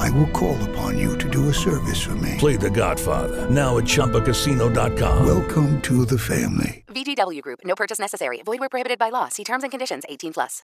I will call upon you to do a service for me. Play The Godfather now at ChumbaCasino.com. Welcome to the family. VGW Group. No purchase necessary. Void where prohibited by law. See terms and conditions. 18 plus.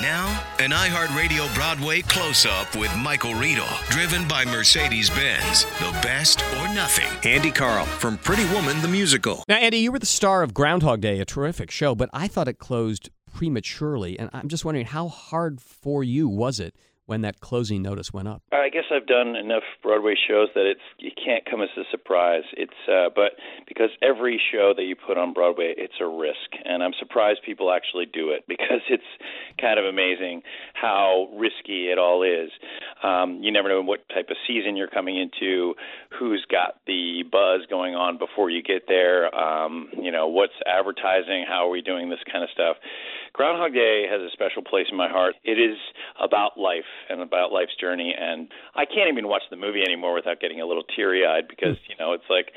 Now, an iHeartRadio Broadway close up with Michael Riedel, driven by Mercedes Benz. The best or nothing. Andy Karl from Pretty Woman the Musical. Now, Andy, you were the star of Groundhog Day, a terrific show, but I thought it closed prematurely. And I'm just wondering, how hard for you was it when that closing notice went up? I guess I've done enough Broadway shows that it's it can't come as a surprise. It's uh, but because every show that you put on Broadway, it's a risk, and I'm surprised people actually do it because it's kind of amazing how risky it all is. Um, you never know what type of season you're coming into, who's got the buzz going on before you get there. Um, you know what's advertising, how are we doing this kind of stuff. Groundhog Day has a special place in my heart. It is about life and about life's journey, and I can't even watch the movie anymore without getting a little teary-eyed because you know it's like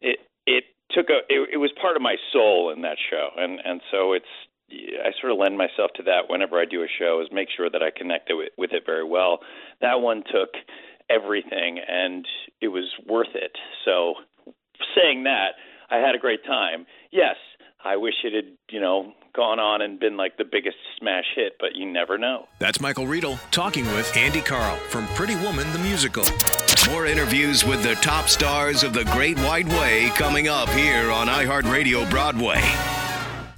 it it took a it, it was part of my soul in that show, and and so it's I sort of lend myself to that whenever I do a show is make sure that I connect it with, it very well. That one took everything, and it was worth it. So saying that, I had a great time. Yes, I wish it had, you know, gone on and been like the biggest smash hit, but you never know. That's Michael Riedel talking with Andy Karl from Pretty Woman the Musical. More interviews with the top stars of the Great White Way coming up here on iHeartRadio Broadway.